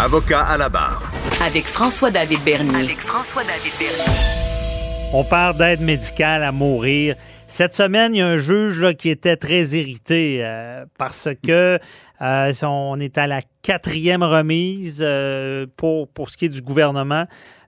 Avocat à la barre. Avec François-David Bernier. Avec François-David Bernier. On parle d'aide médicale à mourir. Cette semaine, il y a un juge là, qui était très irrité euh, parce que euh, on est à la quatrième remise euh, pour, pour ce qui est du gouvernement.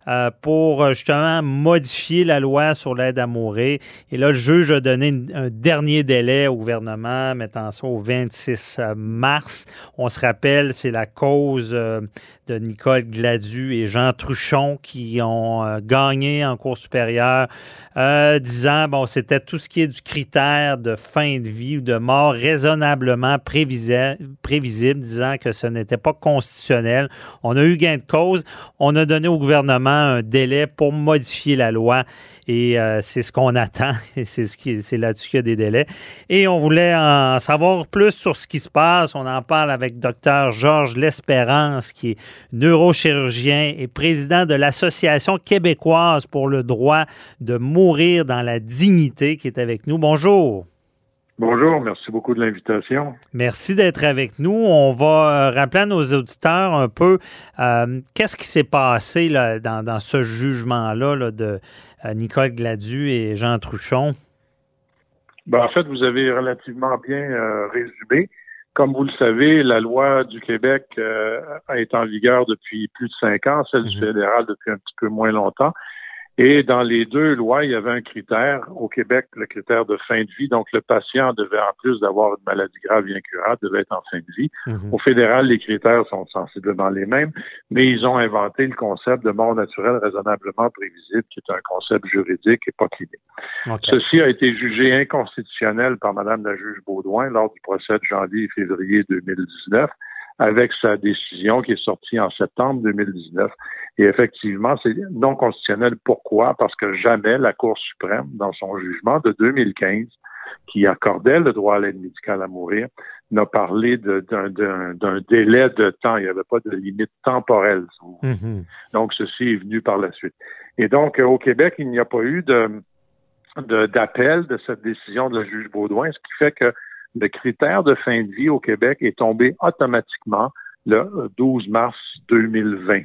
Euh, pour euh, justement modifier la loi sur l'aide à mourir. Et là, le juge a donné un dernier délai au gouvernement, mettant ça au 26 euh, mars. On se rappelle, c'est la cause de Nicole Gladu et Jean Truchon qui ont gagné en cours supérieure, disant, bon, c'était tout ce qui est du critère de fin de vie ou de mort raisonnablement prévisible, prévisible disant que ce n'était pas constitutionnel. On a eu gain de cause. On a donné au gouvernement un délai pour modifier la loi et euh, c'est ce qu'on attend. C'est ce qui, c'est là-dessus qu'il y a des délais. Et on voulait en savoir plus sur ce qui se passe. On en parle avec Dr Georges L'Espérance, qui est neurochirurgien et président de l'Association québécoise pour le droit de mourir dans la dignité, qui est avec nous. Bonjour. Bonjour, merci beaucoup de l'invitation. Merci d'être avec nous. On va euh, rappeler à nos auditeurs un peu euh, qu'est-ce qui s'est passé là, dans, ce jugement-là de euh, Nicole Gladu et Jean Truchon? Ben, en fait, vous avez relativement bien résumé. Comme vous le savez, la loi du Québec été en vigueur depuis plus de cinq ans, celle du mhm. fédéral depuis un petit peu moins longtemps. Et dans les deux lois, il y avait un critère. Au Québec, le critère de fin de vie. Donc, le patient devait, en plus d'avoir une maladie grave et incurable, devait être en fin de vie. Mhm. Au fédéral, les critères sont sensiblement les mêmes, mais ils ont inventé le concept de mort naturelle raisonnablement prévisible, qui est un concept juridique et pas clinique. Ceci a été jugé inconstitutionnel par Madame la juge Baudouin lors du procès de janvier et février 2019 avec sa décision qui est sortie en septembre 2019. Et effectivement, c'est non constitutionnel. Pourquoi? Parce que jamais la Cour suprême, dans son jugement de 2015, qui accordait le droit à l'aide médicale à mourir, n'a parlé d'un délai de temps. Il n'y avait pas de limite temporelle. Mm-hmm. Donc, ceci est venu par la suite. Et donc, au Québec, il n'y a pas eu de d'appel de, de cette décision de la juge Baudouin, ce qui fait que le critère de fin de vie au Québec est tombé automatiquement le 12 mars 2020.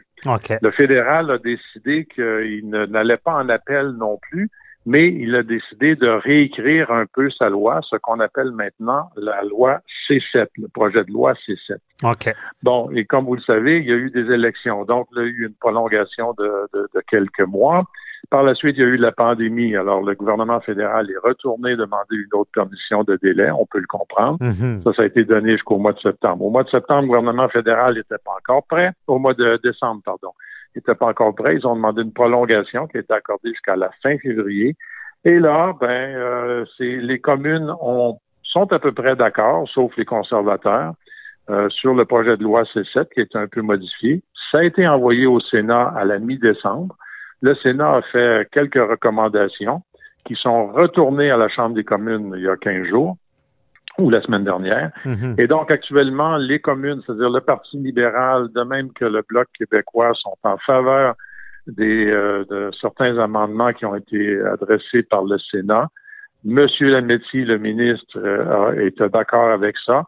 Le fédéral a décidé qu'il n'allait pas en appel non plus, mais il a décidé de réécrire un peu sa loi, ce qu'on appelle maintenant la loi C7, le projet de loi C7. OK. Bon, et comme vous le savez, il y a eu des élections, donc il y a eu une prolongation de quelques mois. Par la suite, il y a eu la pandémie. Alors, le gouvernement fédéral est retourné demander une autre commission de délai. On peut le comprendre. Mhm. Ça, ça a été donné jusqu'au mois de septembre. Au mois de septembre, le gouvernement fédéral n'était pas encore prêt. Au mois de décembre, pardon. Il n'était pas encore prêt. Ils ont demandé une prolongation qui a été accordée jusqu'à la fin février. Et là, ben, euh, les communes ont, sont à peu près d'accord, sauf les conservateurs, euh, sur le projet de loi C7 qui est un peu modifié. Ça a été envoyé au Sénat à la mi-décembre. Le Sénat a fait quelques recommandations qui sont retournées à la Chambre des communes il y a 15 jours ou la semaine dernière. Mhm. Et donc, actuellement, les communes, c'est-à-dire le Parti libéral, de même que le Bloc québécois, sont en faveur des, euh, de certains amendements qui ont été adressés par le Sénat. Monsieur Lametti, le ministre, euh, est d'accord avec ça.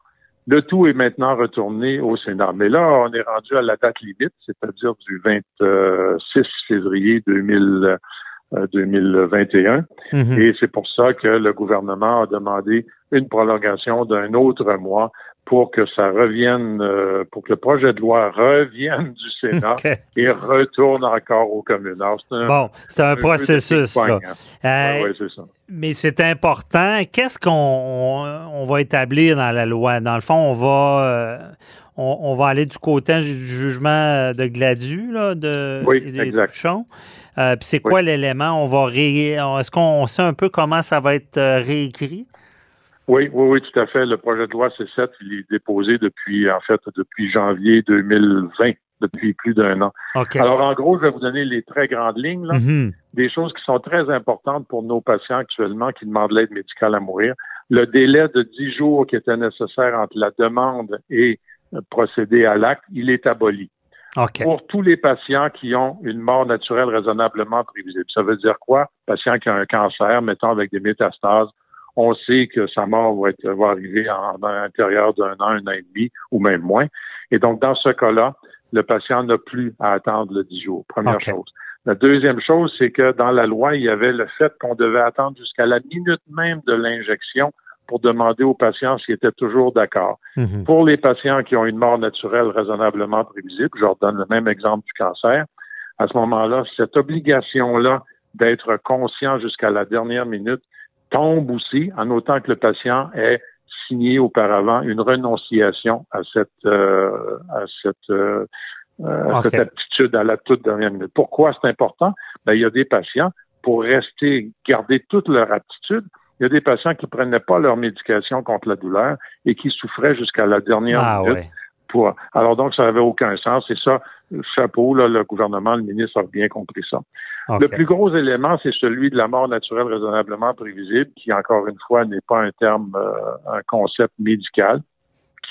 Le tout est maintenant retourné au Sénat. Mais là, on est rendu à la date limite, c'est-à-dire du 26 février 2021. Euh, mhm. Et c'est pour ça que le gouvernement a demandé une prolongation d'un autre mois pour que ça revienne, euh, pour que le projet de loi revienne du Sénat et retourne encore aux communes. bon, c'est un, processus. Là. Euh, ça. Mais c'est important. Qu'est-ce qu'on on, va établir dans la loi? Dans le fond, on va, euh, on, va aller du côté du jugement de Gladu, là, de, oui, exact. Puis c'est quoi l'élément? On va Est-ce qu'on sait un peu comment ça va être réécrit? Oui, oui, oui, tout à fait. Le projet de loi C7, il est déposé depuis, en fait, depuis janvier 2020, depuis plus d'un an. Alors, en gros, je vais vous donner les très grandes lignes, là, mm-hmm. des choses qui sont très importantes pour nos patients actuellement qui demandent l'aide médicale à mourir. Le délai de 10 jours qui était nécessaire entre la demande et procéder à l'acte, il est aboli. Pour tous les patients qui ont une mort naturelle raisonnablement prévisible. Ça veut dire quoi? Patient qui a un cancer, mettons avec des métastases, on sait que sa mort va, être, va arriver en, à l'intérieur d'un an, un an et demi ou même moins. Et donc, dans ce cas-là, le patient n'a plus à attendre le 10 jours. Première chose. La deuxième chose, c'est que dans la loi, il y avait le fait qu'on devait attendre jusqu'à la minute même de l'injection pour demander aux patients s'ils étaient toujours d'accord. Mhm. Pour les patients qui ont une mort naturelle raisonnablement prévisible, je leur donne le même exemple du cancer, à ce moment-là, cette obligation-là d'être conscient jusqu'à la dernière minute tombe aussi, en autant que le patient ait signé auparavant une renonciation à cette euh, à cette euh, cette aptitude à la toute dernière minute. Pourquoi c'est important? Ben, il y a des patients, pour rester, garder toute leur aptitude, il y a des patients qui prenaient pas leur médication contre la douleur et qui souffraient jusqu'à la dernière ah, minute. Pour... Alors donc, ça n'avait aucun sens. Et ça, chapeau, là, le gouvernement, le ministre a bien compris ça. Le plus gros élément, c'est celui de la mort naturelle raisonnablement prévisible, qui, encore une fois, n'est pas un terme, euh, un concept médical.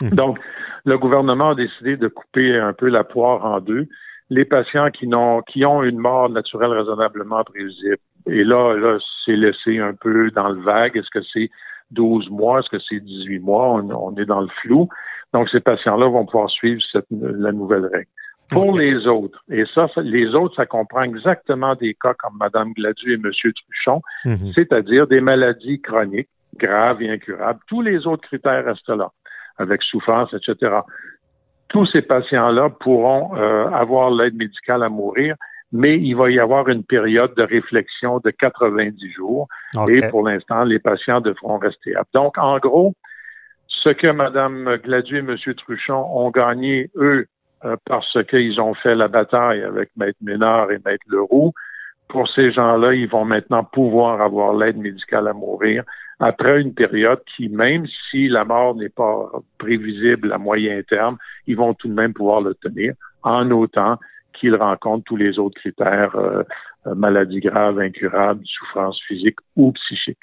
Hmm. Donc, le gouvernement a décidé de couper un peu la poire en deux. Les patients qui, n'ont, qui ont une mort naturelle raisonnablement prévisible. Et là, là, c'est laissé un peu dans le vague. Est-ce que c'est 12 mois? Est-ce que c'est 18 mois? On, est dans le flou. Donc, ces patients-là vont pouvoir suivre cette, la nouvelle règle. Pour les autres, et ça, les autres, ça comprend exactement des cas comme Mme Gladu et M. Truchon, mhm. c'est-à-dire des maladies chroniques, graves et incurables. Tous les autres critères restent là avec souffrance, etc. Tous ces patients-là pourront euh, avoir l'aide médicale à mourir, mais il va y avoir une période de réflexion de 90 jours. Et pour l'instant, les patients devront rester Donc, en gros, ce que Mme Gladu et M. Truchon ont gagné, eux, euh, parce qu'ils ont fait la bataille avec Maître Ménard et Maître Leroux, pour ces gens-là, ils vont maintenant pouvoir avoir l'aide médicale à mourir après une période qui, même si la mort n'est pas prévisible à moyen terme, ils vont tout de même pouvoir le tenir en autant qu'ils rencontrent tous les autres critères, euh, euh, maladies graves, incurables, souffrance physique ou psychique.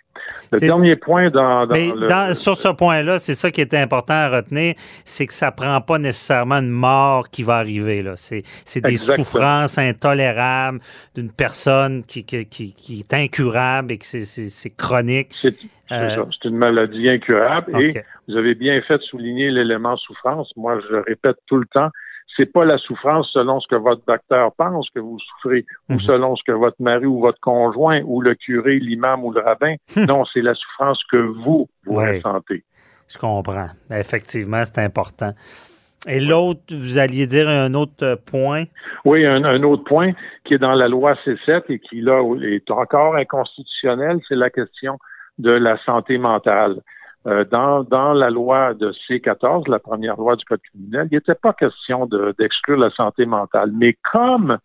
Le dernier point dans, Mais sur ce point-là, c'est ça qui était important à retenir, c'est que ça prend pas nécessairement une mort qui va arriver. Là. C'est, des souffrances intolérables d'une personne qui, qui, qui, est incurable et que c'est, chronique. Euh, c'est une maladie incurable et vous avez bien fait de souligner l'élément souffrance. Moi, je le répète tout le temps, c'est pas la souffrance selon ce que votre docteur pense que vous souffrez ou mhm. selon ce que votre mari ou votre conjoint ou le curé, l'imam ou le rabbin. non, c'est la souffrance que vous, vous ressentez. Je comprends. Effectivement, c'est important. Et l'autre, vous alliez dire un autre point? Oui, un, un, autre point qui est dans la loi C7 et qui, là, est encore inconstitutionnel, c'est la question de la santé mentale. Euh, dans, dans la loi de C14, la première loi du Code criminel, il n'était pas question d'exclure la santé mentale. Mais comme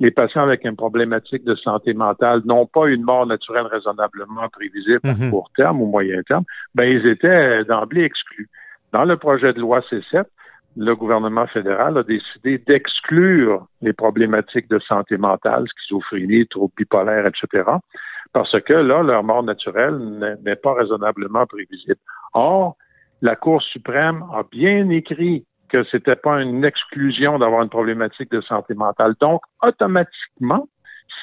les patients avec une problématique de santé mentale n'ont pas une mort naturelle raisonnablement prévisible à mhm. court terme ou moyen terme, ben ils étaient d'emblée exclus. Dans le projet de loi C7, le gouvernement fédéral a décidé d'exclure les problématiques de santé mentale, schizophrénie, troubles bipolaires, etc., parce que là, leur mort naturelle n'est pas raisonnablement prévisible. Or, la Cour suprême a bien écrit que c'était pas une exclusion d'avoir une problématique de santé mentale. Donc, automatiquement,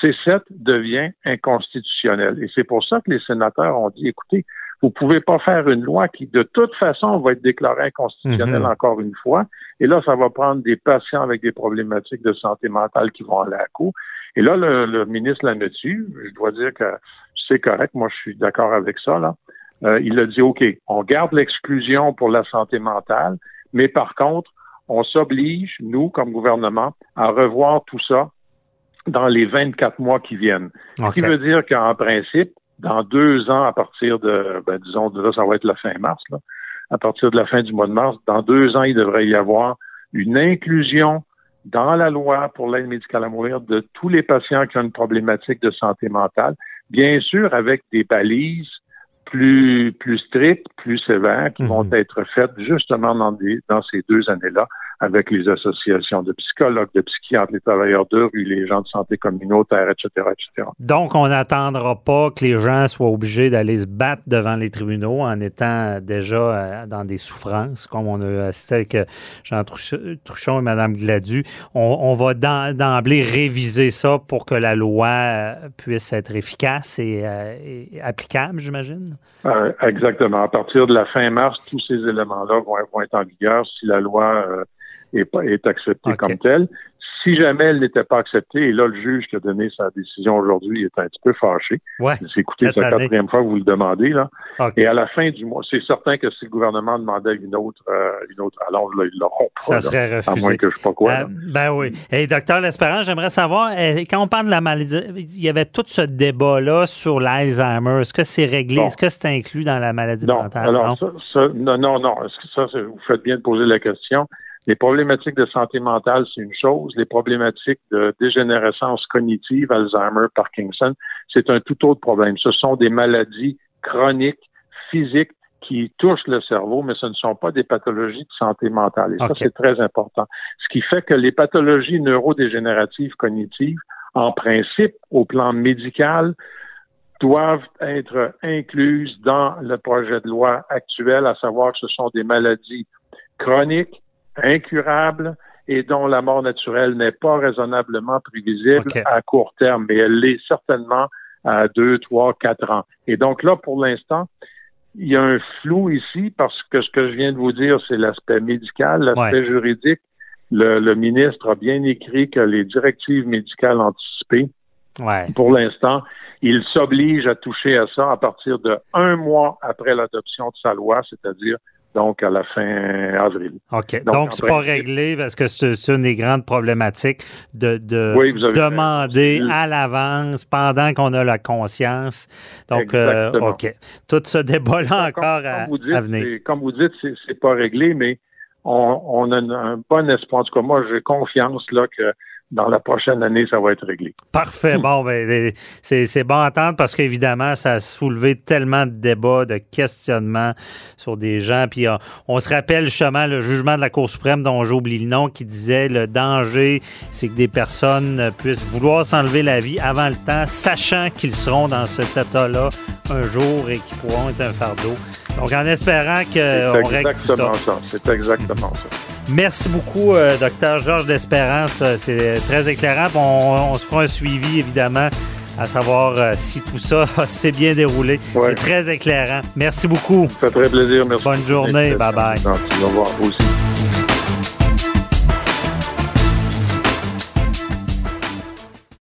C7 devient inconstitutionnel. Et c'est pour ça que les sénateurs ont dit, écoutez, vous pouvez pas faire une loi qui, de toute façon, va être déclarée inconstitutionnelle mhm. encore une fois. Et là, ça va prendre des patients avec des problématiques de santé mentale qui vont aller à la Cour. Et là, le, ministre l'a dessus. Je dois dire que c'est correct. Moi, je suis d'accord avec ça. Là. Euh, il a dit, OK, on garde l'exclusion pour la santé mentale, mais par contre, on s'oblige, nous, comme gouvernement, à revoir tout ça dans les 24 mois qui viennent. Ce qui veut dire qu'en principe, dans deux ans, à partir de, ben, disons, là, ça va être la fin mars, là, à partir de la fin du mois de mars, dans deux ans, il devrait y avoir une inclusion dans la loi pour l'aide médicale à mourir de tous les patients qui ont une problématique de santé mentale, bien sûr avec des balises plus, plus strictes, plus sévères, qui vont mhm. être faites justement dans, des, dans ces deux années-là, avec les associations de psychologues, de psychiatres, les travailleurs de rue, les gens de santé communautaire, etc., etc. Donc, on n'attendra pas que les gens soient obligés d'aller se battre devant les tribunaux en étant déjà euh, dans des souffrances, comme on a assisté avec euh, Jean Truchon et Mme Gladu. On, va d'emblée réviser ça pour que la loi euh, puisse être efficace et, applicable, j'imagine? Exactement. À partir de la fin mars, tous ces éléments-là vont, être en vigueur si la loi est, est acceptée comme telle. Si jamais elle n'était pas acceptée, et là, le juge qui a donné sa décision aujourd'hui est un petit peu fâché. Ouais, écoutez, c'est la quatrième fois que vous le demandez, là. Et à la fin du mois, c'est certain que si le gouvernement demandait une autre, euh, une autre allonge, là, ils l'auront. Ça serait refusé. À moins que je sais pas quoi. Euh, ben oui. Et docteur L'Espérance, j'aimerais savoir, euh, quand on parle de la maladie, il y avait tout ce débat-là sur l'Alzheimer. Est-ce que c'est réglé? Est-ce que c'est inclus dans la maladie mentale? Alors, non? Ça, non, non, non. Ça, vous faites bien de poser la question. Les problématiques de santé mentale, c'est une chose. Les problématiques de dégénérescence cognitive, Alzheimer, Parkinson, c'est un tout autre problème. Ce sont des maladies chroniques, physiques, qui touchent le cerveau, mais ce ne sont pas des pathologies de santé mentale. Et ça, c'est très important. Ce qui fait que les pathologies neurodégénératives cognitives, en principe, au plan médical, doivent être incluses dans le projet de loi actuel, à savoir que ce sont des maladies chroniques, incurable et dont la mort naturelle n'est pas raisonnablement prévisible à court terme, mais elle l'est certainement à deux, trois, quatre ans. Et donc là, pour l'instant, il y a un flou ici parce que ce que je viens de vous dire, c'est l'aspect médical, l'aspect juridique. Le, ministre a bien écrit que les directives médicales anticipées, pour l'instant, il s'oblige à toucher à ça à partir de un mois après l'adoption de sa loi, c'est-à-dire donc à la fin avril. OK. Donc, c'est pas réglé parce que c'est une des grandes problématiques de, demander à l'avance pendant qu'on a la conscience. Donc, euh, OK. Tout ce débat-là encore à, venir. Comme vous dites, c'est pas réglé, mais on, on a un bon espoir. En tout cas, moi, j'ai confiance là que dans la prochaine année, ça va être réglé. Parfait. Hmm. Bon, ben, c'est bon à entendre parce qu'évidemment, ça a soulevé tellement de débats, de questionnements sur des gens. Puis on, se rappelle justement le jugement de la Cour suprême dont j'oublie le nom qui disait le danger, c'est que des personnes puissent vouloir s'enlever la vie avant le temps, sachant qu'ils seront dans cet état-là un jour et qu'ils pourront être un fardeau. Donc en espérant qu'on règle tout ça. C'est exactement ça. Merci beaucoup, euh, docteur Georges d'Espérance. Euh, c'est très éclairant. On, se fera un suivi, évidemment, à savoir euh, si tout ça s'est bien déroulé. C'est très éclairant. Merci beaucoup. Ça fait très plaisir. Merci. Bonne journée. Bye-bye. Au revoir. Vous aussi.